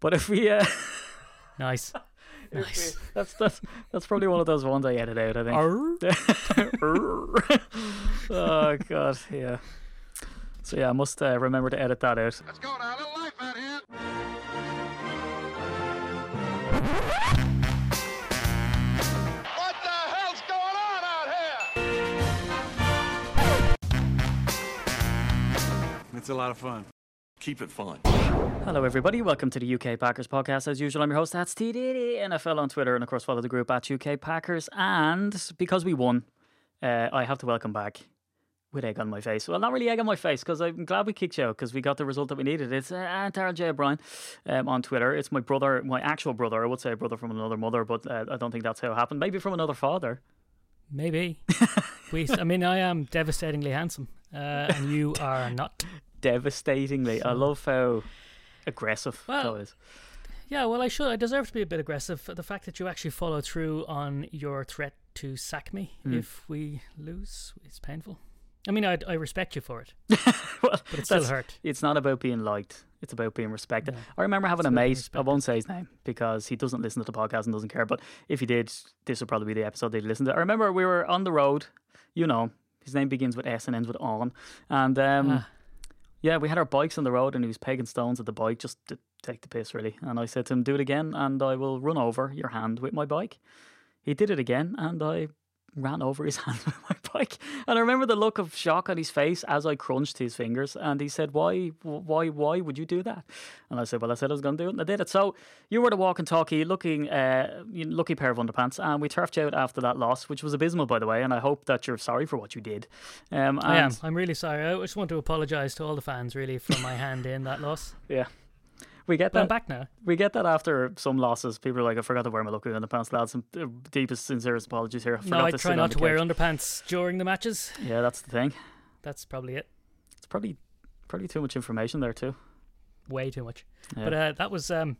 But if we, uh, Nice. if we- Nice. that's that's that's probably one of those ones I edit out. I think. Oh god, yeah. So yeah, I must uh, remember to edit that out. Let's go now, a little life out here. What the hell's going on out here? It's a lot of fun. Keep it fun. Hello, everybody. Welcome to the UK Packers podcast. As usual, I'm your host, that's TDD NFL on Twitter, and of course, follow the group at UK Packers. And because we won, uh, I have to welcome back with egg on my face. Well, not really egg on my face because I'm glad we kicked you out because we got the result that we needed. It's uh, Antara J. O'Brien um, on Twitter. It's my brother, my actual brother. I would say a brother from another mother, but uh, I don't think that's how it happened. Maybe from another father. Maybe. we, I mean, I am devastatingly handsome, uh, and you are not. Devastatingly. I love how aggressive Well, that is. Yeah, well, I should. I deserve to be a bit aggressive. The fact that you actually follow through on your threat to sack me Hmm. if we lose is painful. I mean, I, I respect you for it, well, but it still hurt. It's not about being liked. It's about being respected. Yeah. I remember having It's a mate. I won't say his name because he doesn't listen to the podcast and doesn't care. But if he did, this would probably be the episode they'd listen to. I remember we were on the road. You know, his name begins with S and ends with on. And um, Ah. Yeah, we had our bikes on the road, and he was pegging stones at the bike just to take the piss, really. And I said to him, "Do it again, and I will run over your hand with my bike." He did it again, and I ran over his hand with my bike. And I remember the look of shock on his face as I crunched his fingers. And he said, "Why, why, why would you do that?" And I said, "Well, I said I was going to do it, and I did it." So you were the walk and talkie, looking, uh, lucky pair of underpants, and we turfed you out after that loss, which was abysmal, by the way. And I hope that you're sorry for what you did. Um, I am. I'm really sorry. I just want to apologise to all the fans, really, for my hand in that loss. Yeah. We get But I'm that. back now. We get that after some losses. People are like, "I forgot to wear my lucky underpants, lads." And uh, deepest, sincerest apologies here. No, forgot I to try not to wear underpants during the matches. Yeah, that's the thing. That's probably it. It's probably probably too much information there too. Way too much. Yeah. But uh, that was. um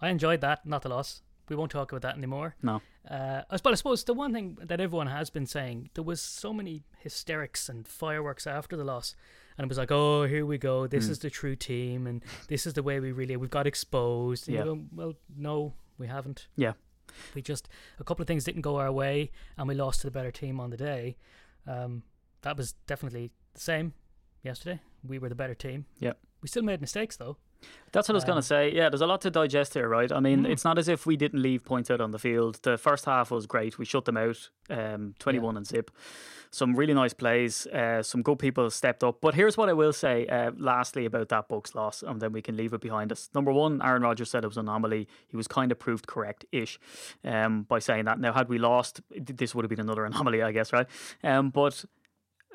I enjoyed that, not the loss. We won't talk about that anymore. no. Uh, but I suppose the one thing that everyone has been saying, there was so many hysterics and fireworks after the loss, and it was like, oh, here we go, this is the true team, and this is the way we really we've got exposed. And Yeah. go, well, no, we haven't. Yeah. We just a couple of things didn't go our way, and we lost to the better team on the day. Um, that was definitely the same yesterday. We were the better team. Yeah. We still made mistakes though. That's what I was going Um, to say. Yeah, there's a lot to digest here, right? I mean, Mm. it's not as if we didn't leave points out on the field. The first half was great. We shut them out, um, 21 and zip. Some really nice plays. Uh, some good people stepped up. But here's what I will say uh, lastly about that Bucks loss, and then we can leave it behind us. Number one, Aaron Rodgers said it was an anomaly. He was kind of proved correct ish um, by saying that. Now, had we lost, this would have been another anomaly, I guess, right? Um, but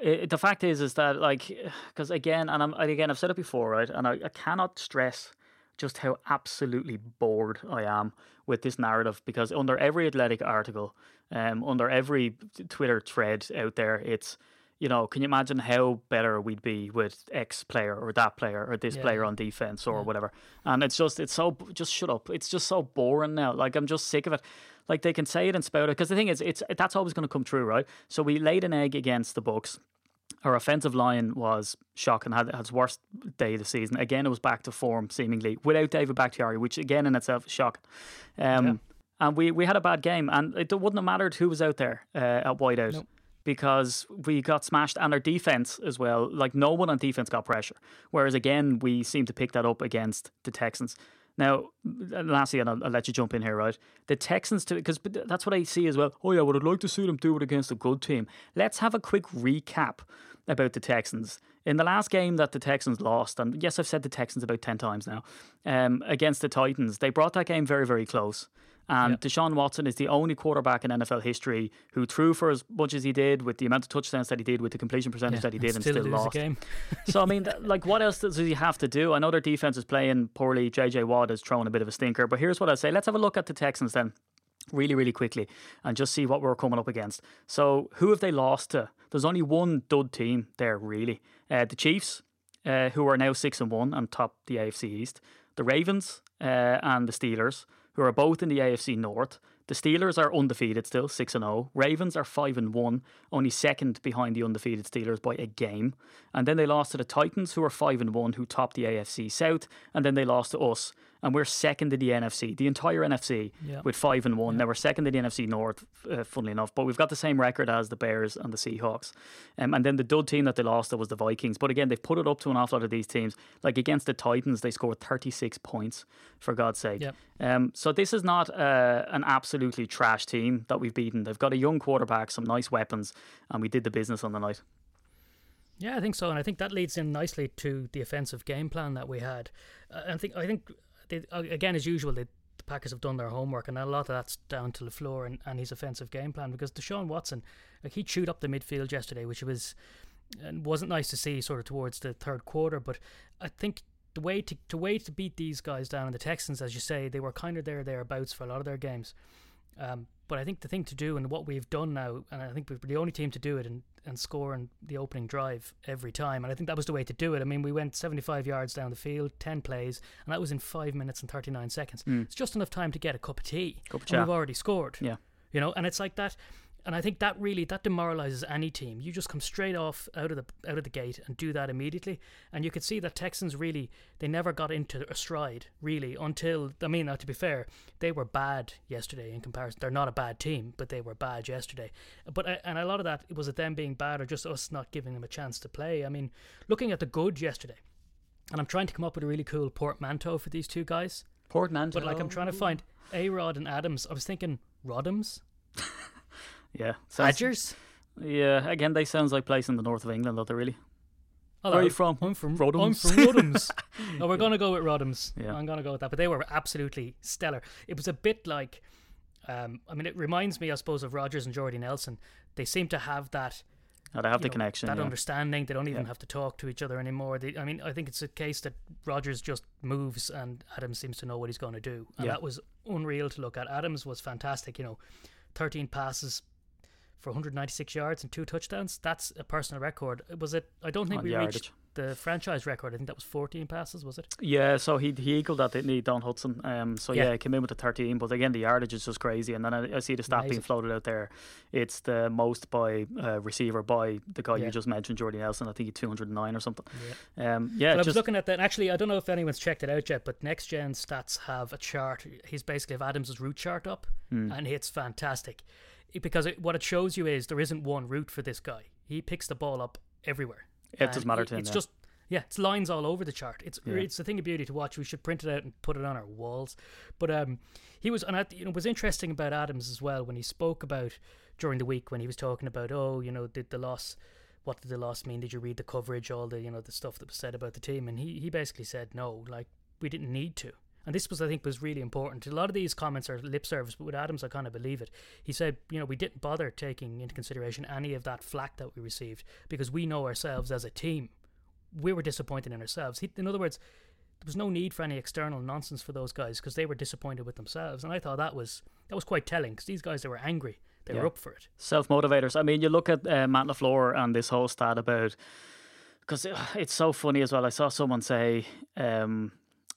it, the fact is, is that like, because again, and I'm again, I've said it before, right? And I, I cannot stress just how absolutely bored I am with this narrative because under every athletic article, um, under every Twitter thread out there, it's you know, can you imagine how better we'd be with X player or that player or this Yeah. player on defense or Yeah. whatever? And it's just, it's so, just shut up. It's just so boring now. Like I'm just sick of it. Like they can say it and spout it because the thing is, it's that's always going to come true, right? So we laid an egg against the Bucks. Our offensive line was shocking, had, had its worst day of the season. Again, it was back to form, seemingly, without David Bakhtiari, which again in itself is shocking. Um, Yeah. And we, we had a bad game, and it wouldn't have mattered who was out there uh, at wideout Nope. Because we got smashed, and our defense as well. Like, no one on defense got pressure. Whereas, again, we seem to pick that up against the Texans. Now, lastly, and I'll, I'll let you jump in here, right? The Texans, because that's what I see as well. Oh, yeah, would like to see them do it against a good team. Let's have a quick recap about the Texans. In the last game that the Texans lost, and yes, I've said the Texans about 10 times now, um, against the Titans, they brought that game very, very close. And Yeah. Deshaun Watson is the only quarterback in NFL history who threw for as much as he did, with the amount of touchdowns that he did, with the completion percentage that he did, and still, still lost. game. So I mean, like, what else does he have to do? I know their defense is playing poorly. JJ Watt is throwing a bit of a stinker, but here's what I say: Let's have a look at the Texans then, really, really quickly, and just see what we're coming up against. So, who have they lost to? There's only one dud team there, really. Uh, the Chiefs, uh, who are now six and one and top the AFC East. The Ravens uh, and the Steelers, who are both in the AFC North. The Steelers are undefeated still, six and zero. Ravens are five and one, only second behind the undefeated Steelers by a game. And then they lost to the Titans, who are five and one, who topped the AFC South. And then they lost to us, and we're second in the NFC, the entire NFC, Yeah. with five and one. Now we're second in the NFC North, uh, funnily enough, but we've got the same record as the Bears and the Seahawks. Um, and then the dud team that they lost, that was the Vikings. But again, they've put it up to an awful lot of these teams. Like against the Titans, they scored 36 points, for God's sake. Yep. Um, so this is not uh, an absolutely trash team that we've beaten. They've got a young quarterback, some nice weapons, and we did the business on the night. Yeah, I think so, and I think that leads in nicely to the offensive game plan that we had. Uh, I think I think they, again as usual they, the Packers have done their homework, and a lot of that's down to Lafleur and, and his offensive game plan because Deshaun Watson, like he chewed up the midfield yesterday, which was and wasn't nice to see sort of towards the third quarter. But I think the way to to way to beat these guys down and the Texans, as you say, they were kind of there thereabouts for a lot of their games. Um, but I think the thing to do and what we've done now, and I think we're the only team to do it and, and score in the opening drive every time. And I think that was the way to do it. I mean, we went 75 yards down the field, 10 plays, and that was in 5 minutes and 39 seconds. Mm. It's just enough time to get a cup of tea. Cup of and we've already scored. Yeah. You know, and it's like that. And I think that really that demoralizes any team. You just come straight off out of the out of the gate and do that immediately. And you could see that Texans really they never got into a stride really until I mean now to be fair they were bad yesterday in comparison. They're not a bad team, but they were bad yesterday. But I, and a lot of that was it them being bad or just us not giving them a chance to play. I mean, looking at the good yesterday, and I'm trying to come up with a really cool portmanteau for these two guys. Portmanteau. But like I'm trying to find A Rod and Adams. I was thinking Rodhams, Yeah. Sounds, Badgers. Yeah, again, they sounds like place in the north of England, don't they, really? Hello. Where are you from? I'm from Rodhams. I'm from Rodhams. no, we're gonna go with Rodhams. Yeah. I'm gonna go with that. But they were absolutely stellar. It was a bit like, um, I mean, it reminds me, I suppose, of Rodgers and Jordy Nelson. They seem to have that. Oh, they have the know, connection. that yeah. understanding. They don't even Yeah. have to talk to each other anymore. They, I mean, I think it's a case that Rodgers just moves and Adams seems to know what he's going to do, and Yeah. that was unreal to look at. Adams was fantastic. You know, 13 passes for 196 yards and two touchdowns. That's a personal record. Was it? I don't think On we yardage. reached the franchise record. I think that was 14 passes. Was it? Yeah, so he he equaled that, didn't he, Don Hutson? Um, so yeah, Yeah. he came in with the 13, but again, the yardage is just crazy. And then I, I see the stat being floated out there. It's the most by uh, receiver by the guy Yeah. you just mentioned, Jordy Nelson. I think he 209 or something. Yeah. Um, yeah, I was just looking at that. Actually, I don't know if anyone's checked it out yet, but Next Gen Stats have a chart. He's basically have Adams' route chart up, Hmm. and it's fantastic because it, what it shows you is there isn't one route for this guy. He picks the ball up everywhere. It doesn't matter to him, It's just yeah, it's lines all over the chart. It's Yeah. it's a thing of beauty to watch. We should print it out and put it on our walls. But um, he was and I, you know it was interesting about Adams as well when he spoke about during the week when he was talking about oh you know did the loss what did the loss mean? Did you read the coverage, all the you know the stuff that was said about the team? And he he basically said no, like we didn't need to. And this was, I think, was really important. A lot of these comments are lip service, but with Adams, I kind of believe it. He said, you know, we didn't bother taking into consideration any of that flack that we received because we know ourselves as a team. We were disappointed in ourselves. He, in other words, there was no need for any external nonsense for those guys because they were disappointed with themselves. And I thought that was that was quite telling because these guys they were angry, they Yeah. were up for it. self motivators. I mean, you look at uh, Matt Lafleur and this whole stat about because it's so funny as well. I saw someone say um,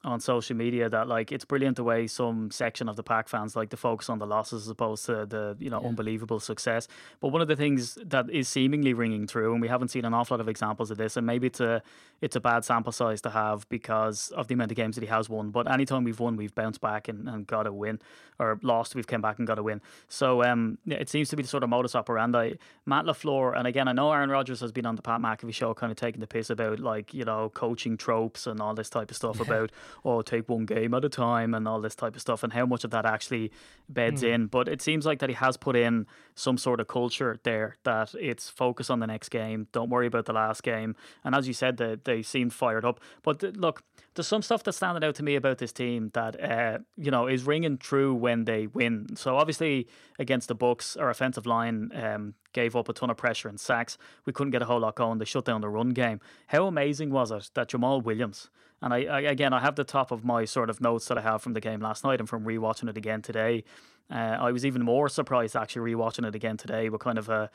on social media that like it's brilliant the way some section of the pack fans like to focus on the losses as opposed to the you know Yeah. unbelievable success. But one of the things that is seemingly ringing through, and we haven't seen an awful lot of examples of this, and maybe it's a it's a bad sample size to have because of the amount of games that he has won. But anytime we've won, we've bounced back and, and got a win, or lost, we've come back and got a win. So um, yeah, it seems to be the sort of modus operandi. Matt Lafleur, and again, I know Aaron Rodgers has been on the Pat McAfee show, kind of taking the piss about like you know coaching tropes and all this type of stuff about oh take one game at a time and all this type of stuff, and how much of that actually beds hmm. in. But it seems like that he has put in some sort of culture there that it's focus on the next game, don't worry about the last game, and as you said, they they seemed fired up. But th- look, there's some stuff that's standing out to me about this team that uh, you know is ringing true when they win. So obviously against the Bucks, our offensive line um, gave up a ton of pressure and sacks. We couldn't get a whole lot going. They shut down the run game. How amazing was it that Jamaal Williams and I, I again I have the top of my sort of notes that I have from the game last night and from rewatching it again today. Uh, I was even more surprised actually rewatching it again today with kind of a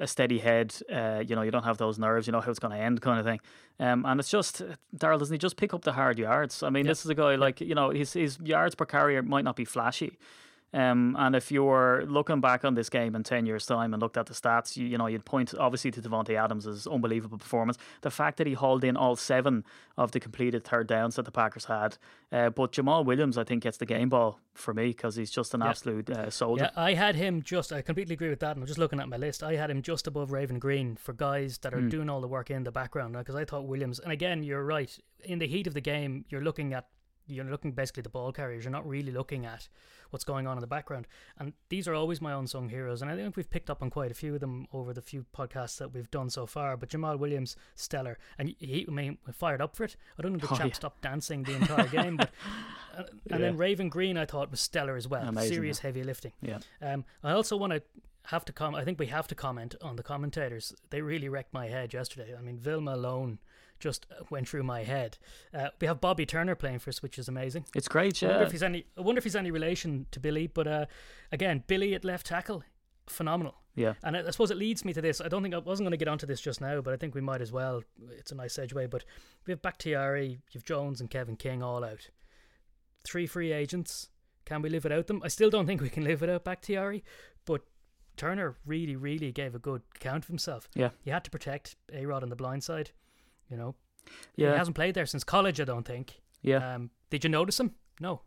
a steady head. Uh, you know, you don't have those nerves. You know how it's going to end, kind of thing. Um, and it's just Daryl doesn't he just pick up the hard yards? I mean, this is a guy like you know his his yards per carrier might not be flashy. Um, and if you were looking back on this game in 10 years' time and looked at the stats, you, you know, you'd point obviously to Davante Adams' unbelievable performance. The fact that he hauled in all seven of the completed third downs that the Packers had. Uh, but Jamaal Williams, I think, gets the game ball for me because he's just an absolute uh, soldier. Yeah, I had him just, I completely agree with that. And I'm just looking at my list. I had him just above Raven Greene for guys that are Hmm. doing all the work in the background because I thought Williams, and again, you're right. In the heat of the game, you're looking at you're looking basically the ball carriers. You're not really looking at what's going on in the background. And these are always my unsung heroes. And I think we've picked up on quite a few of them over the few podcasts that we've done so far. But Jamaal Williams, stellar. And he, I mean, fired up for it. I don't know if the Oh, chap yeah. stopped dancing the entire game. But uh, And then Raven Greene, I thought, was stellar as well. Amazing, Serious heavy lifting. Yeah. Um, I also want to have to comment. I think we have to comment on the commentators. They really wrecked my head yesterday. I mean, Vilma alone just went through my head. Uh, we have Bobby Turner playing for us, which is amazing. It's great, Yeah. I wonder if he's any. I wonder if he's any relation to Billy. But uh, again, Billy at left tackle, phenomenal. Yeah. And I, I suppose it leads me to this. I don't think I wasn't going to get onto this just now, but I think we might as well. It's a nice segue. But we have Bakhtiari, you've Jones and Kevin King all out. Three free agents. Can we live without them? I still don't think we can live without Bakhtiari, but Turner really, really gave a good account of himself. Yeah. He had to protect A Rod on the blind side. You know, Yeah. he hasn't played there since college. I don't think. Yeah. Um, did you notice him? No,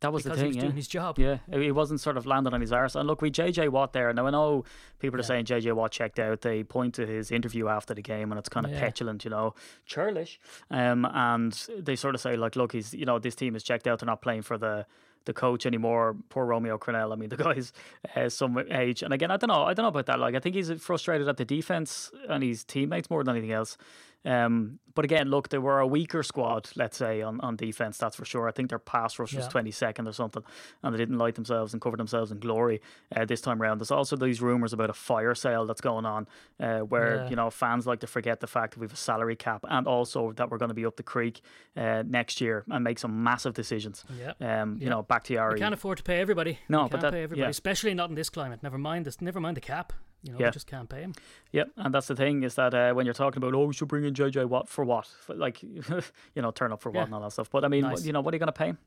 That was because the he was yeah. doing his job. Yeah, he wasn't sort of landing on his arse. And look, we JJ Watt there. Now I know people are Yeah. saying JJ Watt checked out. They point to his interview after the game, and it's kind of Yeah. petulant, you know, churlish. Um, and they sort of say like, look, he's you know this team is checked out. They're not playing for the the coach anymore. Poor Romeo Crennel. I mean, the guy's uh, some age. And again, I don't know. I don't know about that. Like, I think he's frustrated at the defense and his teammates more than anything else. Um, but again, look, they were a weaker squad, let's say, on, on defense, that's for sure. I think their pass rush was Yeah. 22nd or something, and they didn't light themselves and cover themselves in glory uh, this time around. There's also these rumours about a fire sale that's going on uh, where, Yeah. you know, fans like to forget the fact that we have a salary cap and also that we're going to be up the creek uh, next year and make some massive decisions. Yeah. Um, You Yeah. know, Bakhtiari. We can't afford to pay everybody. No, we but that- pay everybody, especially not in this climate. Never mind this. Never mind the cap. You know, Yeah. we just can't pay him. Yeah, and that's the thing is that uh, when you're talking about oh, we should bring in JJ Watt for what, for, like you know, turn up for what and all that stuff. But I mean, Nice. you know, what are you going to pay? him?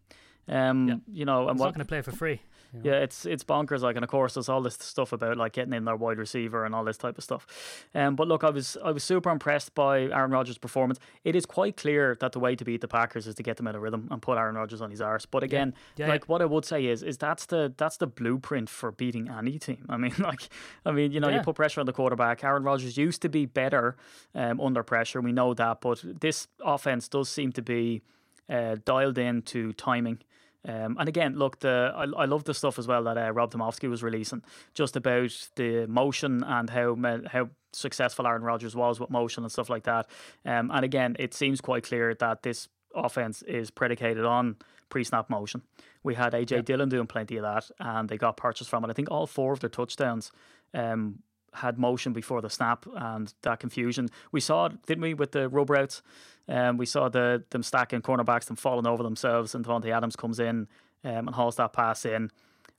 Um, Yeah. you know, and what not going to play for free. you know. Yeah, it's it's bonkers. Like, and of course, there's all this stuff about like getting in their wide receiver and all this type of stuff. Um, but look, I was I was super impressed by Aaron Rodgers' performance. It is quite clear that the way to beat the Packers is to get them out of rhythm and put Aaron Rodgers on his arse. But again, Yeah, like yeah. what I would say is is that's the that's the blueprint for beating any team. I mean, like, I mean, you know, you put pressure on the quarterback. Aaron Rodgers used to be better um, under pressure. We know that, but this offense does seem to be uh, dialed in to timing. Um, and again, look, the I, I love the stuff as well that uh, Rob Demovsky was releasing, just about the motion and how how successful Aaron Rodgers was with motion and stuff like that. Um, and again, it seems quite clear that this offense is predicated on pre-snap motion. We had AJ Dillon doing plenty of that, and they got purchased from it. I think all four of their touchdowns um, had motion before the snap, and that confusion we saw, it, didn't we, with the rub routes? Um, we saw the them stacking cornerbacks, them falling over themselves, and Davante Adams comes in um, and hauls that pass in.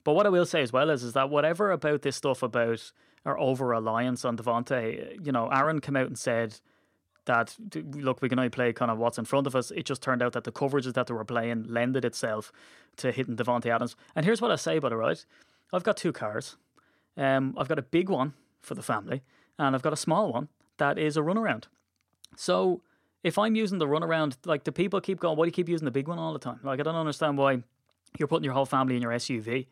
But what I will say as well is, is that whatever about this stuff about our over reliance on Davante, you know, Aaron came out and said that look, we can only play kind of what's in front of us. It just turned out that the coverages that they were playing lended itself to hitting Davante Adams. And here's what I say about it, right? I've got two cars. Um, I've got a big one for the family, and I've got a small one that is a runaround. So if I'm using the runaround, like the people keep going, why do you keep using the big one all the time? Like I don't understand why you're putting your whole family in your SUV.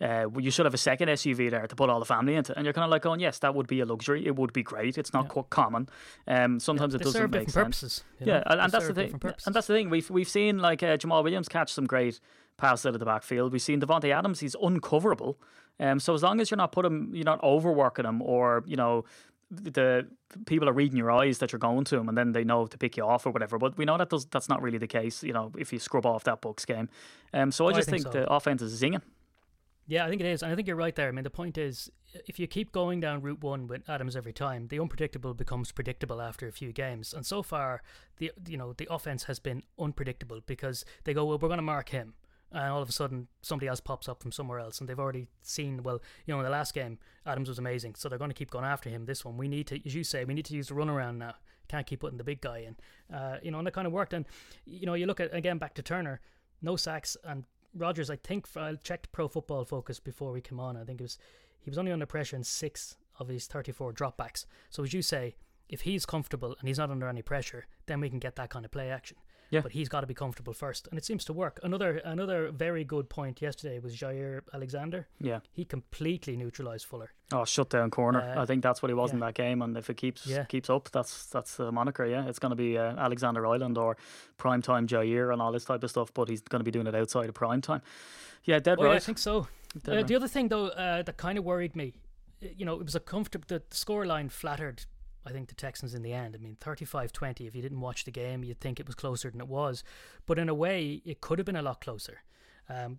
Uh, you should have a second SUV there to put all the family into. And you're kind of like going, yes, that would be a luxury. It would be great. It's not quite common. Um, sometimes it doesn't make sense. purposes. you Yeah, know? and, and that's the thing. purposes. And that's the thing. We've we've seen like uh, Jamaal Williams catch some great passes out of the backfield. We've seen Davante Adams. He's uncoverable. Um, so as long as you're not putting, you're not overworking him, or you know, the people are reading your eyes that you're going to them and then they know to pick you off or whatever. But we know that does that's not really the case. You know, if you scrub off that Bucks game. Um, so I Oh, I just think think, so. the offense is zinging. Yeah, I think it is. And I think you're right there. I mean, the point is, if you keep going down Route 1 with Adams every time, the unpredictable becomes predictable after a few games. And so far, the you know the offense has been unpredictable because they go, well, we're going to mark him. And all of a sudden, somebody else pops up from somewhere else. And they've already seen, well, you know, in the last game, Adams was amazing. So they're going to keep going after him. This one, we need to, as you say, we need to use the runaround now. Can't keep putting the big guy in. Uh, you know, and that kind of worked. And, you know, you look at, again, back to Turner, no sacks and Rodgers, I think I checked Pro Football Focus before we came on. I think it was he was only under pressure in six of his 34 dropbacks. So as you say, if he's comfortable and he's not under any pressure, then we can get that kind of play action. Yeah. But he's got to be comfortable first, and it seems to work. Another another very good point yesterday was Jaire Alexander. Yeah. He completely neutralised Fuller. Oh, shut down corner. Uh, I think that's what he was in that game, and if it keeps Yeah. keeps up, that's that's the moniker. Yeah, it's going to be uh, Alexander Island or primetime Jaire and all this type of stuff. But he's going to be doing it outside of prime time. Yeah, dead Oh, right. yeah, I think so. Uh, right. the other thing, though, uh, that kind of worried me, you know, it was a comfortable. The scoreline flattered, I think, the Texans in the end. I mean, 35-20. If you didn't watch the game, you'd think it was closer than it was, but in a way, it could have been a lot closer. Um,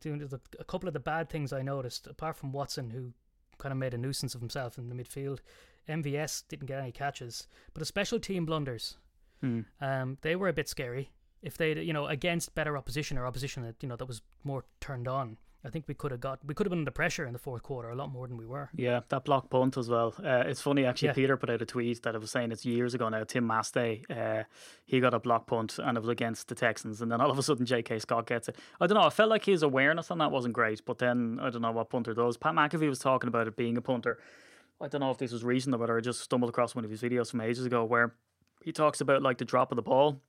a couple of the bad things I noticed, apart from Watson, who kind of made a nuisance of himself in the midfield, MVS didn't get any catches, but the special team blunders, Hmm. um, they were a bit scary. If they, you know, against better opposition or opposition that you know that was more turned on, I think we could have got we could have been under pressure in the fourth quarter a lot more than we were. Yeah, that block punt as well. Uh, it's funny actually. Yeah. Peter put out a tweet that I was saying it's years ago now. Tim Masthay, uh, he got a block punt and it was against the Texans, and then all of a sudden J.K. Scott gets it. I don't know. I felt like his awareness on that wasn't great, but then I don't know what punter does. Pat McAfee was talking about it being a punter. I don't know if this was recent or whether I just stumbled across one of his videos from ages ago where he talks about like the drop of the ball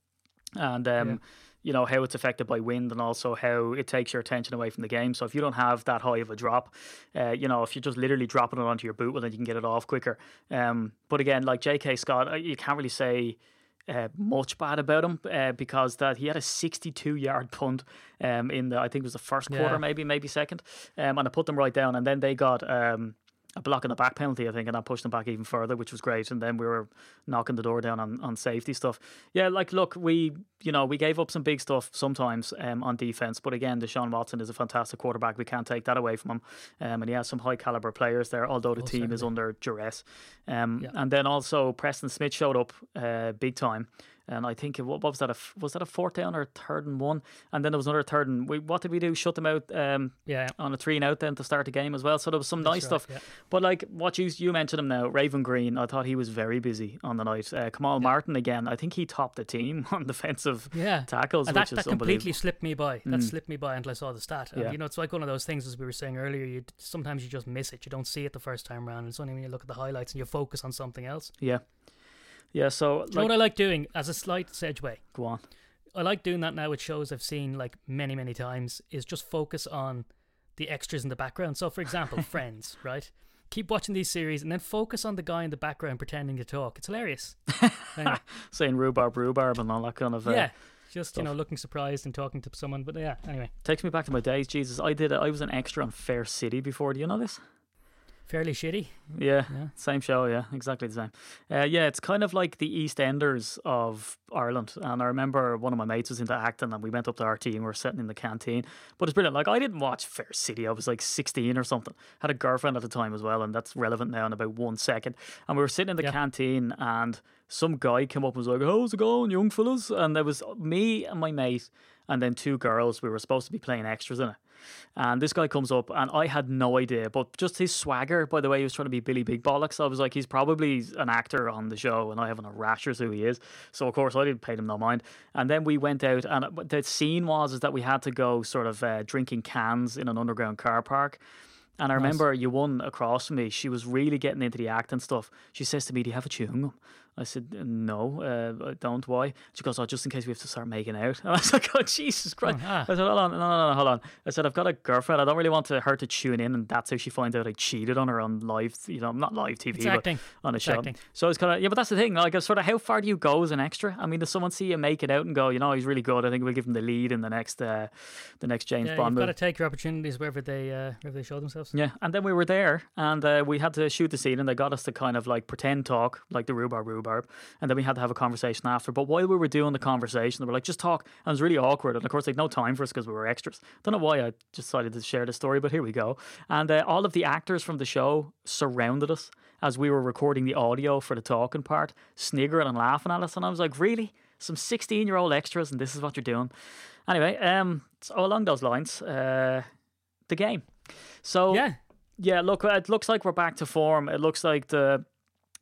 and um, Yeah. You know how it's affected by wind and also how it takes your attention away from the game. So if you don't have that high of a drop, uh, you know if you're just literally dropping it onto your boot, well then you can get it off quicker. Um, but again, like J.K. Scott, you can't really say. Uh, much bad about him uh, because that he had a 62 yard punt um, in the I think it was the first quarter Yeah. maybe maybe second um, and I put them right down and then they got um, a block in the back penalty, I think, and that pushed them back even further, which was great. And then we were knocking the door down on, on safety stuff. Yeah, like look, we you know we gave up some big stuff sometimes um, on defense, but again, Deshaun Watson is a fantastic quarterback. We can't take that away from him, um, and he has some high caliber players there. Although the Oh, team is under duress, um, Yeah. and then also Preston Smith showed up uh, big time. And I think what what was that? A, was that a fourth down or third and one? And then there was another third and we, what did we do? Shut them out um, Yeah, on a three and out then to start the game as well. So there was some nice right, stuff. yeah. But like what you you mentioned him now, Raven Greene. I thought he was very busy on the night. Uh, Kamal Martin again. I think he topped the team on defensive yeah. tackles, And which that, is that completely slipped me by. That slipped me by until I saw the stat. And, Yeah. you know, it's like one of those things as we were saying earlier. You sometimes you just miss it. You don't see it the first time round. It's only when you look at the highlights and you focus on something else. Yeah, yeah. So Do you know what I like doing as a slight segue? go on. I like doing that now with shows I've seen like many, many times, is just focus on the extras in the background. So, for example, Friends, right? Keep watching these series and then focus on the guy in the background pretending to talk. It's hilarious. Anyway, Saying rhubarb, rhubarb, and all that kind of. Uh, yeah, just, you know, looking surprised and talking to someone. But yeah, anyway, Takes me back to my days. Jesus, I did. it I was an extra on Fair City before. Do you know this? Fairly shitty. Yeah, Yeah. same show. Yeah, exactly the same. Uh, yeah, it's kind of like the East Enders of Ireland. And I remember one of my mates was into acting, and we went up to RT and we were sitting in the canteen. But it's brilliant. Like I didn't watch Fair City. I was like sixteen or something. Had a girlfriend at the time as well, and that's relevant now in about one second. And we were sitting in the Yeah. canteen, and some guy came up and was like, "How's it going, young fellas?" And there was me and my mate, and then two girls. We were supposed to be playing extras in it. And this guy comes up, and I had no idea, but just his swagger, by the way, he was trying to be Billy Big Bollocks. I was like, he's probably an actor on the show, and I haven't a rashers who he is. So, of course, I didn't pay him no mind. And then we went out, and the scene was is that we had to go sort of uh, drinking cans in an underground car park. And I remember you won across from me, she was really getting into the act and stuff. She says to me, Do you have a chewing gum? I said, No, uh, I don't. Why? She goes, Oh, just in case we have to start making out. And I was like, Oh, Jesus Christ. ah. I said, Hold on, no, no, no, hold on. I said, I've got a girlfriend. I don't really want to, her to tune in, and that's how she finds out I cheated on her on live, you know, not live TV, It's but acting. on a It's show. acting. So it's kind of, yeah, but that's the thing. Like, sort of how far do you go as an extra? I mean, does someone see you make it out and go, you know, he's really good. I think we'll give him the lead in the next, uh, the next James Yeah, Bond you've movie. got to take your opportunities wherever they uh, wherever they show themselves. Yeah, and then we were there, and uh, we had to shoot the scene, and they got us to kind of like pretend talk, like the rhubarb rhubarb, and then we had to have a conversation after. But while we were doing the conversation, they were like, "Just talk," and it was really awkward. And of course, they had no time for us because we were extras. Don't know why I decided to share the story, but here we go. And uh, all of the actors from the show surrounded us as we were recording the audio for the talking part, sniggering and laughing at us, and I was like, "Really? Some sixteen-year-old extras, and this is what you're doing?" Anyway, um, so along those lines, uh, the game. So Yeah, yeah, look, it looks like we're back to form. It looks like the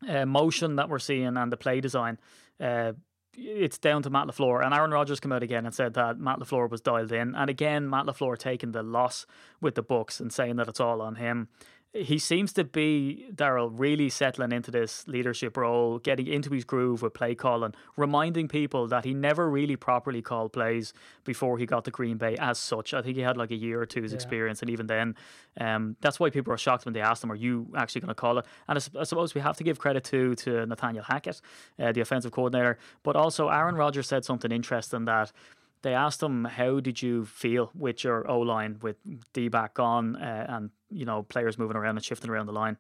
uh, motion that we're seeing and the play design uh, it's down to Matt LaFleur. And Aaron Rodgers came out again and said that Matt LaFleur was dialed in. And again, Matt LaFleur taking the loss with the Bucks and saying that it's all on him he seems to be Daryl really settling into this leadership role, getting into his groove with play calling, reminding people that he never really properly called plays before he got to Green Bay as such. I think he had like a year or two's yeah. experience, and even then, um, that's why people are shocked when they ask him, "Are you actually going to call it?" And I, I, suppose we have to give credit to to Nathaniel Hackett, uh, the offensive coordinator, but also Aaron Rodgers said something interesting that they asked him, "How did you feel with your O line with D back on uh, and you know players moving around and shifting around the line?"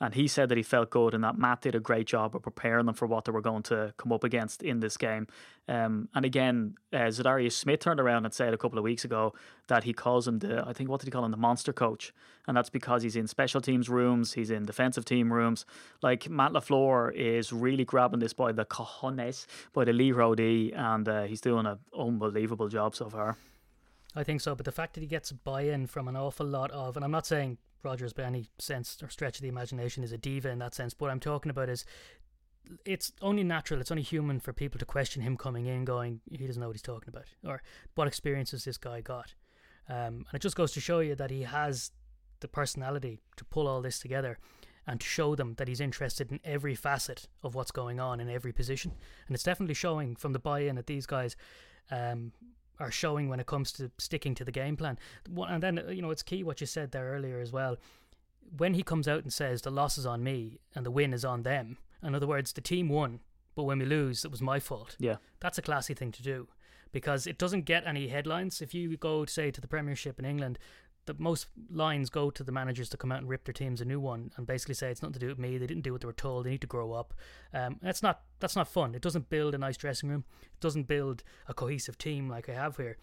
And he said that he felt good and that Matt did a great job of preparing them for what they were going to come up against in this game. Um, and again, uh, Za'Darius Smith turned around and said a couple of weeks ago that he calls him the, I think, what did he call him, the monster coach? And that's because he's in special teams rooms, he's in defensive team rooms. Like Matt LaFleur is really grabbing this by the cojones, by the Leroy D, and uh, he's doing an unbelievable job so far. I think so, but the fact that he gets buy-in from an awful lot of, and I'm not saying Rodgers by any sense or stretch of the imagination is a diva in that sense, but I'm talking about is it's only natural, it's only human for people to question him coming in, going, he doesn't know what he's talking about, or what experiences this guy got. Um, and it just goes to show you that he has the personality to pull all this together and to show them that he's interested in every facet of what's going on in every position. And it's definitely showing from the buy in that these guys um, are showing when it comes to sticking to the game plan. And then, uh, you know, it's key what you said there earlier as well. When he comes out and says the loss is on me and the win is on them, in other words, the team won, but when we lose, it was my fault. Yeah. That's a classy thing to do because it doesn't get any headlines. If you go, say, to the Premiership in England, the most lines go to the managers to come out and rip their teams a new one and basically say it's nothing to do with me. They didn't do what they were told. They need to grow up. Um, that's not that's not fun. It doesn't build a nice dressing room. It doesn't build a cohesive team like I have here.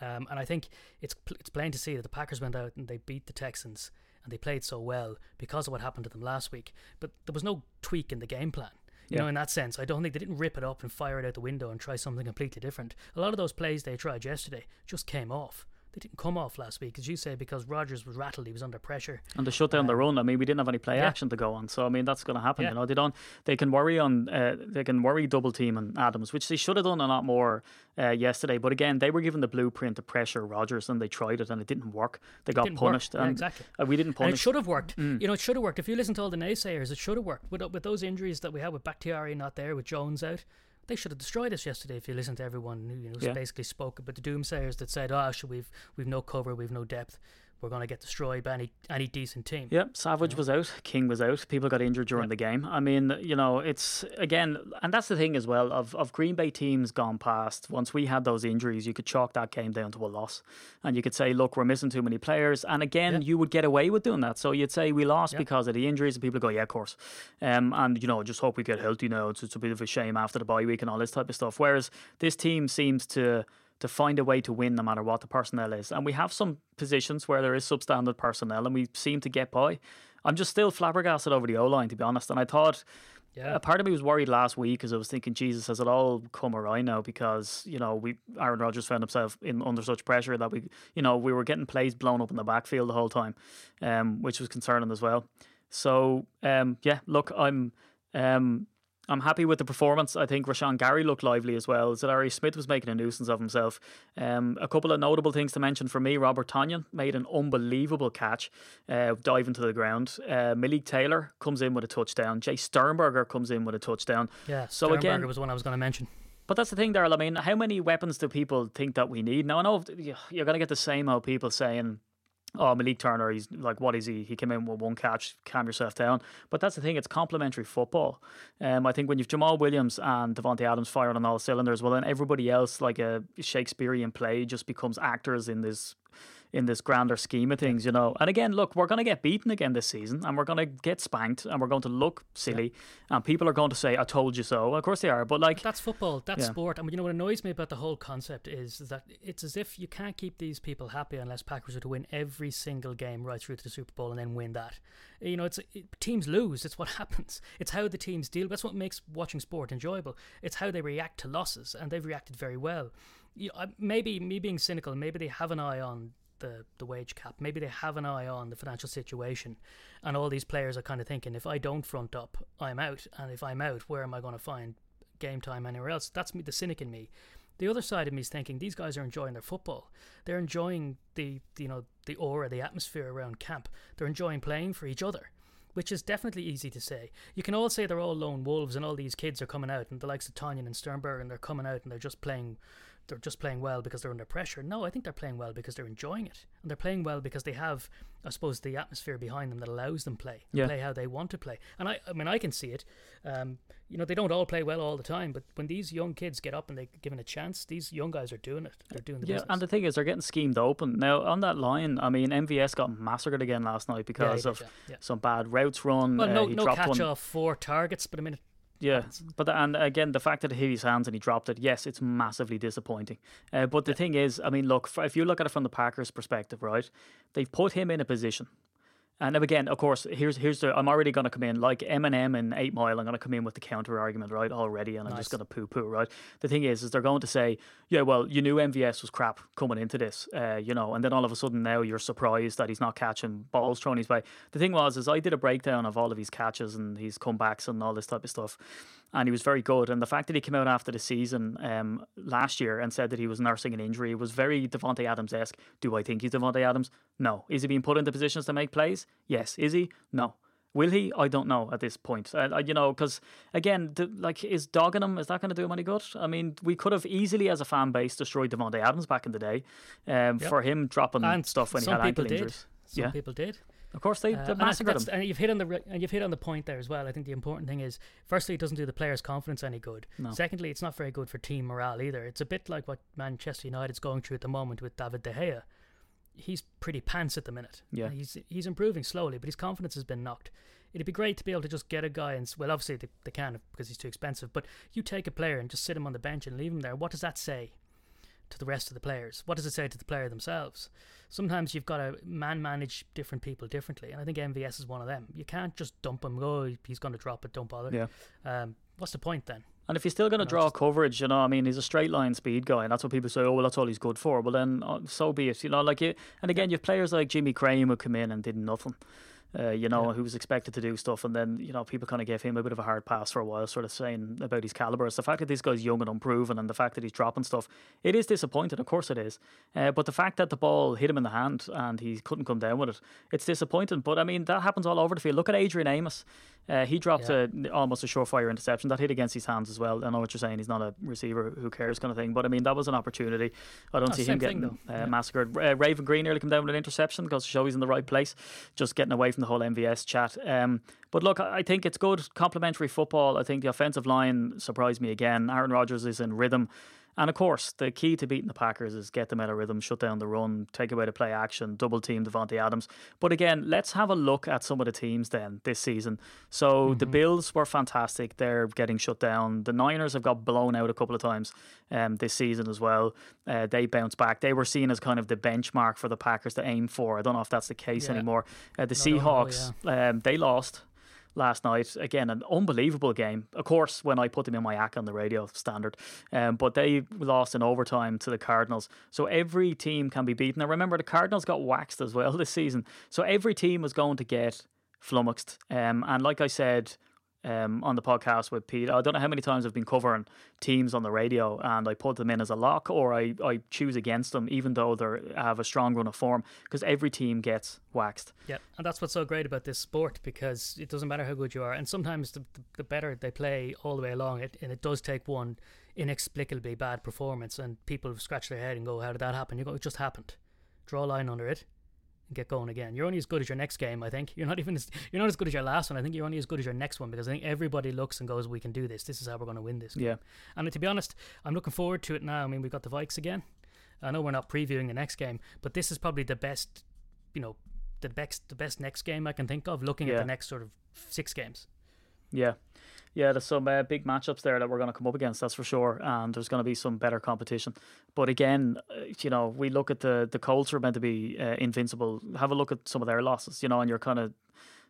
Um, and I think it's it's plain to see that the Packers went out and they beat the Texans and they played so well because of what happened to them last week. But there was no tweak in the game plan. You yeah. know, in that sense, I don't think they didn't rip it up and fire it out the window and try something completely different. A lot of those plays they tried yesterday just came off they didn't come off last week, as you say, because Rodgers was rattled. He was under pressure. And they shut down um, the run. I mean, we didn't have any play yeah. action to go on, so I mean that's going to happen. Yeah. You know, they don't. They can worry on. Uh, they can worry double team on Adams, which they should have done a lot more uh, yesterday. But again, they were given the blueprint to pressure Rodgers, and they tried it, and it didn't work. They got punished. Yeah, exactly. Uh, we didn't punish. And it should have worked. Mm. You know, it should have worked. If you listen to all the naysayers, it should have worked. With with those injuries that we had with Bakhtiari not there, with Jones out they should have destroyed us yesterday if you listen to everyone who you know yeah. basically spoke about the doomsayers that said, "Oh, should we've we've no cover, we've no depth." We're going to get destroyed by any any decent team. Yep, Savage was out, King was out, people got injured during the game. I mean, you know, it's again, and that's the thing as well of of Green Bay teams gone past. Once we had those injuries, you could chalk that game down to a loss, and you could say, look, we're missing too many players. And again, you would get away with doing that. So you'd say we lost because of the injuries, and people go, yeah, of course. Um, and you know, just hope we get healthy now. It's, it's a bit of a shame after the bye week and all this type of stuff. Whereas this team seems to to find a way to win no matter what the personnel is. And we have some positions where there is substandard personnel and we seem to get by. I'm just still flabbergasted over the O line, to be honest. And I thought yeah. a part of me was worried last week because I was thinking, Jesus, has it all come awry now? Because, you know, we Aaron Rodgers found himself in under such pressure that we, you know, we were getting plays blown up in the backfield the whole time, um, which was concerning as well. So, um, yeah, look, I'm. Um, I'm happy with the performance. I think Rashan Gary looked lively as well. Za'Darius Smith was making a nuisance of himself. Um, a couple of notable things to mention for me. Robert Tonyan made an unbelievable catch, uh, diving to the ground. Uh, Malik Taylor comes in with a touchdown. Jace Sternberger comes in with a touchdown. Yeah, so Sternberger again, was one I was going to mention. But that's the thing, Daryl. I mean, how many weapons do people think that we need? Now, I know you're going to get the same old people saying, oh, Malik Turner, he's like, what is he? He came in with one catch, calm yourself down. But that's the thing, it's complementary football. Um, I think when you've Jamaal Williams and Davante Adams firing on all cylinders, well, then everybody else, like a Shakespearean play, just becomes actors in this in this grander scheme of things, you know. And again, look, we're going to get beaten again this season, and we're going to get spanked, and we're going to look silly, yeah. and people are going to say, "I told you so." Of course they are, but like that's football, that's yeah. sport. And you know what annoys me about the whole concept is, that it's as if you can't keep these people happy unless Packers are to win every single game right through to the Super Bowl and then win that. You know, it's it, teams lose. It's what happens. It's how the teams deal. That's what makes watching sport enjoyable. It's how they react to losses, and they've reacted very well. You, uh, maybe me being cynical, maybe they have an eye on the, the wage cap. Maybe they have an eye on the financial situation. And all these players are kind of thinking, if I don't front up, I'm out. And if I'm out, where am I going to find game time anywhere else. That's me, the cynic in me. The other side of me is thinking these guys are enjoying their football. They're enjoying the you know the aura, the atmosphere around camp. They're enjoying playing for each other which is definitely easy to say. You can all say they're all lone wolves and all these kids are coming out, and the likes of Tonyan and Sternberg, and they're coming out and they're just playing they're just playing well because they're under pressure. No, I think they're playing well because they're enjoying it, and they're playing well because they have, I suppose, the atmosphere behind them that allows them play, yeah. play how they want to play. And I, I mean, I can see it. Um, you know, they don't all play well all the time, but when these young kids get up and they're given a chance, these young guys are doing it. They're doing the yeah. business. And the thing is, they're getting schemed open now on that line. I mean, MVS got massacred again last night because did, of yeah, yeah. some bad routes run. well, uh, no, he no dropped catch one. off four targets, but I mean, Yeah, but the, and again, the fact that it hit his hands and he dropped it, yes, it's massively disappointing. Uh, but the thing is, I mean, look, if you look at it from the Packers' perspective, right, they've put him in a position. And again, of course, here's here's the. I'm already going to come in like Eminem and Eight Mile. I'm going to come in with the counter argument, right, already, and I'm just going to poo poo, right. The thing is, is they're going to say, yeah, well, you knew MVS was crap coming into this, uh, you know, and then all of a sudden now you're surprised that he's not catching balls thrown his way. The thing was, is I did a breakdown of all of his catches and his comebacks and all this type of stuff, and he was very good. And the fact that he came out after the season um, last year and said that he was nursing an injury was very Davante Adams esque. Do I think he's Davante Adams? No. Is he being put into positions to make plays? Yes. Is he? No. Will he? I don't know at this point. Uh, uh, you know, because again, the, like, is dogging him is that going to do him any good? I mean, we could have easily, as a fan base, destroyed Davante Adams back in the day um, Yep. for him dropping and stuff when he had ankle people did. injuries. Some Yeah. people did. Of course, they, Uh, they and massacred that's, him. and you've hit on the re- and you've hit on the point there as well. I think the important thing is, firstly, it doesn't do the players' confidence any good. Secondly, it's not very good for team morale either. It's a bit like what Manchester United's going through at the moment with David De Gea. He's pretty pants at the minute. Yeah. he's he's improving slowly, but his confidence has been knocked. It'd be great to be able to just get a guy and well, obviously they, they can because he's too expensive. But you take a player and just sit him on the bench and leave him there. What does that say? To the rest of the players? What does it say to the player themselves? Sometimes you've got to man manage different people differently, and I think MVS is one of them. You can't just dump him. Oh, he's going to drop it. Don't bother. Yeah. Um, what's the point then? And if he's still going to draw just- coverage, you know, I mean, he's a straight line speed guy, and that's what people say. Oh, well, that's all he's good for. Well, then, uh, so be it. You know, like you, and again, you have players like Jimmy Crane who come in and did nothing. Uh, you know, Yeah. who was expected to do stuff, and then you know people kind of gave him a bit of a hard pass for a while, sort of saying about his caliber. It's the fact that this guy's young and unproven, and the fact that he's dropping stuff, it is disappointing. Of course, it is. Uh, but the fact that the ball hit him in the hand and he couldn't come down with it, it's disappointing. But I mean, that happens all over the field. Look at Adrian Amos. Uh, he dropped Yeah. a, almost a surefire interception that hit against his hands as well. I know what you're saying. He's not a receiver. Who cares, kind of thing. But I mean, that was an opportunity. I don't Oh, see him getting though. uh, Yeah. massacred. Uh, Raven Greene nearly come down with an interception. because to show he's in the right place. Just getting away from the whole MVS chat. Um, but look, I I think it's good complementary football. I think the offensive line surprised me again. Aaron Rodgers is in rhythm. And of course, the key to beating the Packers is get them out of rhythm, shut down the run, take away the play action, double team Davante Adams. But again, let's have a look at some of the teams then this season. So the Bills were fantastic; they're getting shut down. The Niners have got blown out a couple of times um, this season as well. Uh, they bounced back. They were seen as kind of the benchmark for the Packers to aim for. I don't know if that's the case Yeah. anymore. Uh, the don't know, Seahawks, um, they lost last night. Again, an unbelievable game. Of course, when I put them in my act on the radio, standard. Um, but they lost in overtime to the Cardinals. So every team can be beaten. Now remember, the Cardinals got waxed as well this season. So every team was going to get flummoxed. Um, and like I said. Um, on the podcast with Pete, I don't know how many times I've been covering teams on the radio, and I put them in as a lock, or I, I choose against them, even though they have a strong run of form, because every team gets waxed. Yeah, and that's what's so great about this sport because it doesn't matter how good you are, and sometimes the, the, better they play all the way along, it and it does take one inexplicably bad performance, and people scratch their head and go, "How did that happen?" You go, "It just happened." Draw a line under it, get going again. You're only as good as your next game, I think. You're not even as, you're not as good as your last one. I think you're only as good as your next one because I think everybody looks and goes, "We can do this. This is how we're going to win this." game." Yeah. And to be honest, I'm looking forward to it now. I mean, we've got the Vikes again. I know we're not previewing the next game, but this is probably the best, you know, the best the best next game I can think of. Looking at the next sort of six games. Yeah. Yeah, there's some uh, big matchups there that we're going to come up against, that's for sure. And there's going to be some better competition. But again, uh, you know, we look at the the Colts are meant to be uh, invincible. Have a look at some of their losses, you know, and you're kind of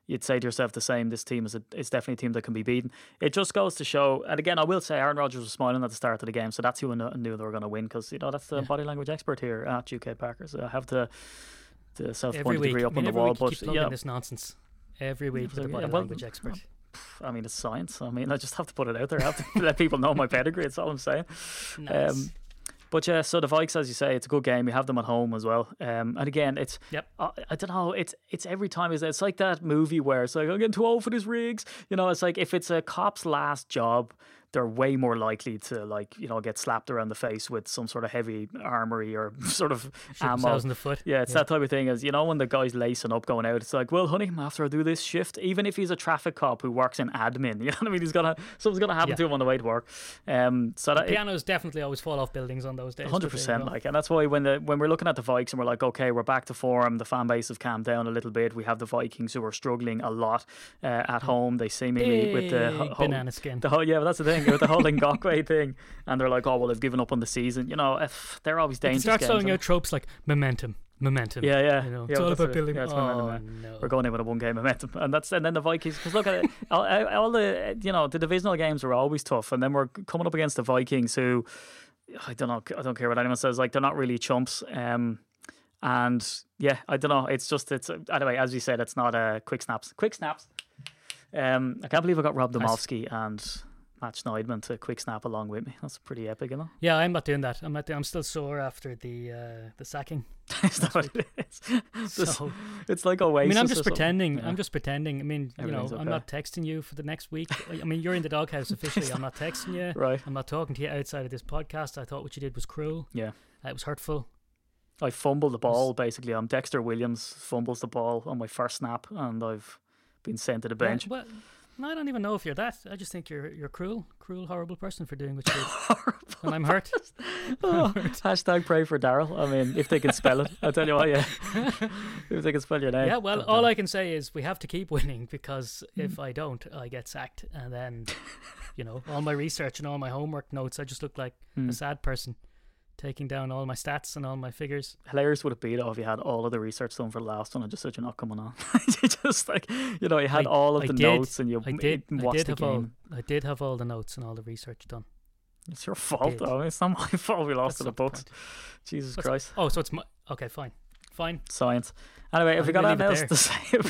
you'd say to yourself the same. This team is a, it's definitely a team that can be beaten. It just goes to show. And again, I will say Aaron Rodgers was smiling at the start of the game, so that's who I knew they were going to win because you know that's the Yeah. body language expert here at UK Packers. I have the the self week, degree I up mean, on the wall, but yeah, this nonsense. Every week with so, the yeah, body well, language expert. I mean, it's science. I mean, I just have to put it out there. I have to let people know my pedigree. That's all I'm saying. Nice. Um, but yeah, so the Vikes, as you say, it's a good game. We have them at home as well. Um, and again, it's Yep. I, I don't know. It's it's every time is it's like that movie where it's like I'm getting too old for these rigs. You know, it's like if it's a cop's last job, they're way more likely to like you know get slapped around the face with some sort of heavy armory or sort of Shoot ammo. in the foot. Yeah, it's that type of thing. As you know, when the guy's lacing up, going out, it's like, well, honey, after I do this shift, even if he's a traffic cop who works in admin, you know what I mean? He's gonna something's gonna happen Yeah. to him on the way to work. Um, so that it- Pianos definitely always fall off buildings on those days. Hundred percent, like, and that's why when the when we're looking at the Vikes and we're like, okay, we're back to form. The fan base have calmed down a little bit. We have the Vikings who are struggling a lot uh, at home. They seemingly with the ho- ho- banana skin. the whole yeah, but that's the thing with the whole Ngakoue thing, and they're like, oh well, they've given up on the season. You know, if they're always dangerous. start throwing out tropes like momentum, momentum. Yeah, yeah, You know, yeah, it's all about building. Yeah, it's oh momentum, no. we're going in with a one game momentum, and that's and then the Vikings because look at it, all, all the you know the divisional games are always tough, and then we're coming up against the Vikings who I don't know, I don't care what anyone says, like they're not really chumps. Um, and yeah, I don't know. It's just it's anyway. As we said, it's not a uh, quick snaps. Quick snaps. Um, I can't believe I got Rob Nice. And Matt Schneidman to quick snap along with me. That's pretty epic, you know. Yeah, I'm not doing that. I'm not. I'm still sore after the uh, the sacking. That what it is? So it's like a waste. I mean, I'm just pretending. Yeah. I'm just pretending. I mean, you know, Everything's I'm not texting you for the next week. I mean, you're in the doghouse officially. I'm not texting you. Right. I'm not talking to you outside of this podcast. I thought what you did was cruel. Yeah. Uh, It was hurtful. I fumbled the ball basically. I'm Dexter Williams fumbles the ball on my first snap, and I've been sent to the bench. well, no, I don't even know if you're that. I just think you're you're cruel, cruel, horrible person for doing what you did. and I'm hurt. Oh, hashtag pray for Daryl. I mean, if they can spell it, I'll tell you what. Yeah, if they can spell your name. Yeah, well, all uh, I can say is we have to keep winning because if I don't, I get sacked, and then, you know, all my research and all my homework notes, I just look like a hmm. sad person, taking down all my stats and all my figures. hilarious would it be though if you had all of the research done for the last one and just said you're not coming on. you just like you know you had I- all of I the did. notes and you I did. I watched did the have all. game. I did have all the notes and all the research done. It's your fault though. It's not my fault. We lost to the Bucs. point. Jesus What's- Christ, Oh, so it's my. Okay, fine, fine. science. Anyway, if we got anything else to say,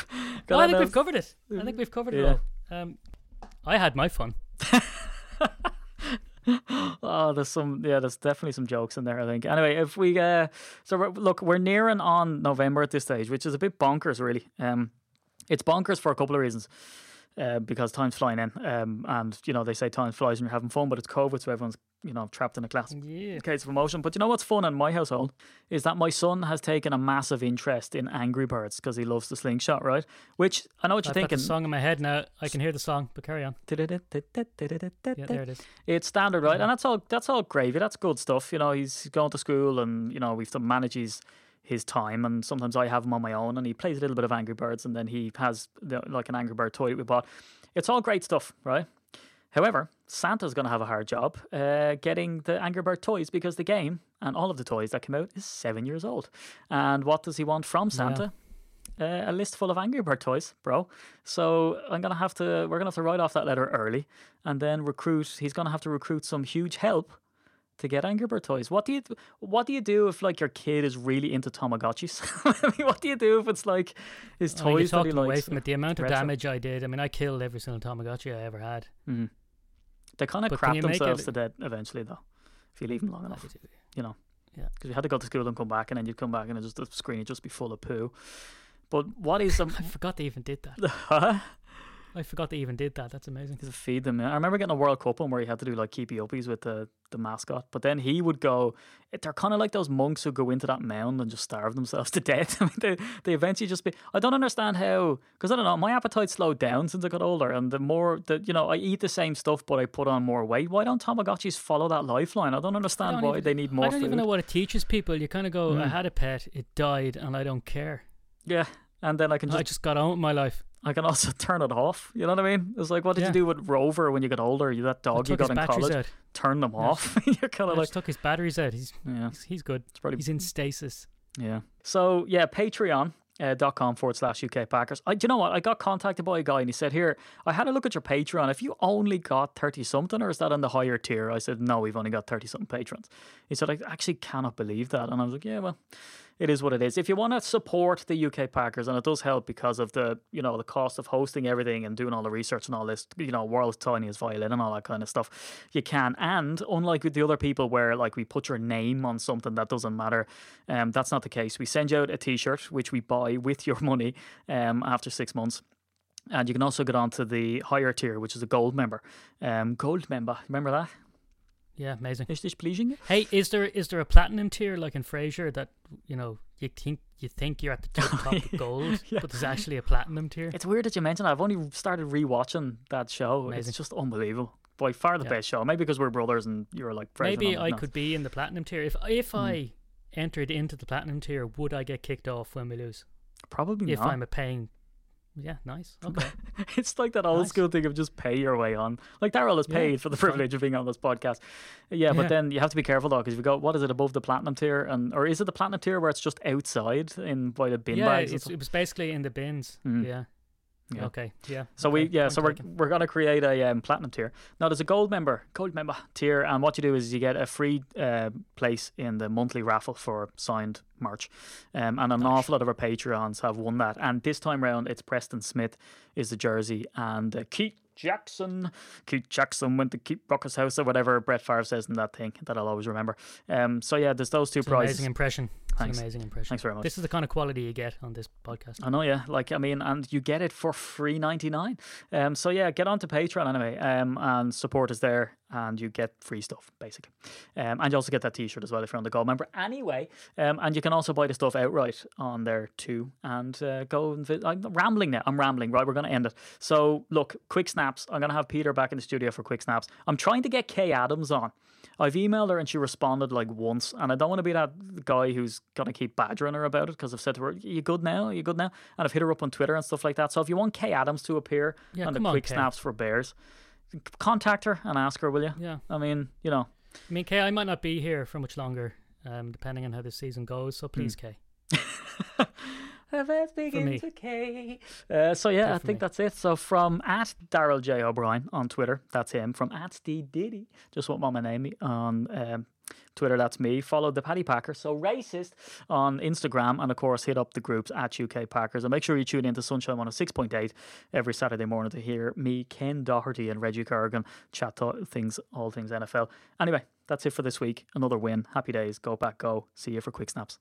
No, I think we've covered it. I think we've covered Yeah. it all. Um, I had my fun. Oh, there's some, yeah, there's definitely some jokes in there. I think. Anyway, if we, uh, so we're, look, we're nearing on November at this stage, which is a bit bonkers, really. Um, it's bonkers for a couple of reasons. Uh, because time's flying in, um, and you know they say time flies when you're having fun, but it's COVID, so everyone's you know trapped in a class Yeah. case of emotion. But you know what's fun in my household is that my son has taken a massive interest in Angry Birds because he loves the slingshot, right? Which I know what you're I've got thinking. the song in my head now. I can hear the song, but carry on. Yeah, there it is. It's standard, right? And that's all. That's all gravy. That's good stuff. You know, he's going to school, and you know, we've to manage his his time. And sometimes I have him on my own, and he plays a little bit of Angry Birds, and then he has the, like an Angry Bird toy that we bought. It's all great stuff, right? However, Santa's going to have a hard job uh, getting the Angry Bird toys because the game and all of the toys that came out is seven years old. And what does he want from Santa? uh, a list full of Angry Bird toys, bro. So I'm gonna have to. We're gonna have to write off that letter early, and then recruit. He's gonna have to recruit some huge help to get Angry Bird toys. What do you What do you do if like your kid is really into Tamagotchis? I mean, what do you do if it's like his I mean, you toys that he away from it. The amount of retro. damage I did. I mean, I killed every single Tamagotchi I ever had. They kind of crap themselves it- to death eventually, though. If you leave them long enough, you know. Yeah. Because you had to go to school and come back, and then you'd come back, and just the screen would just be full of poo. But what is um, I forgot they even did that. huh? I forgot they even did that. That's amazing. to feed them. I remember getting a World Cup one where he had to do like keepy uppies with the, the mascot. But then he would go, they're kind of like those monks who go into that mound and just starve themselves to death. I mean, they, they eventually just be. I don't understand how, because I don't know, my appetite slowed down since I got older. And the more that, you know, I eat the same stuff, but I put on more weight. Why don't Tamagotchis follow that lifeline? I don't understand I don't why even- they need more I don't food. even know what it teaches people. You kind of go, I Mm. had a pet, it died, and I don't care. Yeah. And then I can just... I just, just got on with my life. I can also turn it off. You know what I mean? It's like, what did Yeah. you do with Rover when you got older? You that dog you got in college, out. turn them off. You're kind of like, took his batteries out. He's yeah. he's, he's good. It's probably He's in stasis. Yeah. So yeah, Patreon. Uh, dot com forward slash UK Packers. I, do you know what? I got contacted by a guy and he said, Here, I had a look at your Patreon. If you only got 30 something, or is that on the higher tier? I said, No, we've only got 30 something patrons. He said, I actually cannot believe that. And I was like, Yeah, well, it is what it is. If you want to support the UK Packers, and it does help because of the you know the cost of hosting everything and doing all the research and all this, you know, world's tiniest violin and all that kind of stuff, you can. And unlike with the other people where like we put your name on something that doesn't matter, um, that's not the case. We send you out a T-shirt which we buy with your money um, after six months. And you can also get onto the higher tier, which is a gold member. Um, gold member, remember that? Yeah, amazing. Is this pleasing? Hey, is there is there a platinum tier like in Frasier that you know you think you think you're at the tip top of gold, Yeah. but there's actually a platinum tier? It's weird that you mention that. I've only started rewatching that show. Amazing. It's just unbelievable. By far the Yeah. best show. Maybe because we're brothers and you're like Frasier Maybe. I could be in the platinum tier if if Hmm. I entered into the platinum tier. Would I get kicked off when we lose? probably If not. I'm a paying, yeah, nice. Okay, it's like that old Nice. school thing of just pay your way on. Like Daryl is Yeah, paid for the privilege of being on this podcast. Yeah, but then you have to be careful though because if you go, what is it above the platinum tier, and or is it the platinum tier where it's just outside in by the bin yeah, bags? it's, it was basically in the bins. Mm. Yeah. Yeah. Okay. Yeah. So we okay, yeah, point so we're we're gonna create a um, platinum tier. Now there's a gold member, gold member tier, and what you do is you get a free uh, place in the monthly raffle for signed merch, um, and an awful lot of our Patreons have won that. And this time round, it's Preston Smith is the jersey, and uh, Keith Jackson, Keith Jackson went to Keith Ruckus house or whatever Brett Favre says in that thing that I'll always remember. Um, so yeah, there's those two It's an prizes. amazing impression. Thanks. an amazing impression. Thanks very much. This is the kind of quality you get on this podcast. I know, yeah. Like, I mean, and you get it for free ninety nine. Um, so yeah, get onto Patreon anyway. Um, and support us there, and you get free stuff basically. Um, and you also get that T-shirt as well if you're on the Gold member. Anyway, um, and you can also buy the stuff outright on there too. And uh, go and vi- I'm rambling now. I'm rambling. Right, we're gonna end it. So look, quick snaps. I'm gonna have Peter back in the studio for quick snaps. I'm trying to get Kay Adams on. I've emailed her and she responded like once, and I don't want to be that guy who's gonna keep badgering her about it because I've said to her, "You good now? Are you good now?" And I've hit her up on Twitter and stuff like that. So if you want Kay Adams to appear Yeah, on the on, quick snaps for Bears, contact her and ask her, will you? Yeah. I mean, you know, I mean, Kay, I might not be here for much longer, um, depending on how this season goes. So please, Hmm. Kay. Let's begin to K. Uh, so yeah, Yeah, I think that's it. So from at Daryl J O'Brien on Twitter, that's him. From at Steve Diddy, just what Mama named me on um, Twitter, that's me. Follow the Paddy Packer, so racist on Instagram, and of course hit up the groups at UK Packers. And make sure you tune in to Sunshine on a oh six point eight every Saturday morning to hear me, Ken Doherty, and Reggie Corrigan chat things, all things NFL. Anyway, that's it for this week. Another win. Happy days. Go back. Go. See you for quick snaps.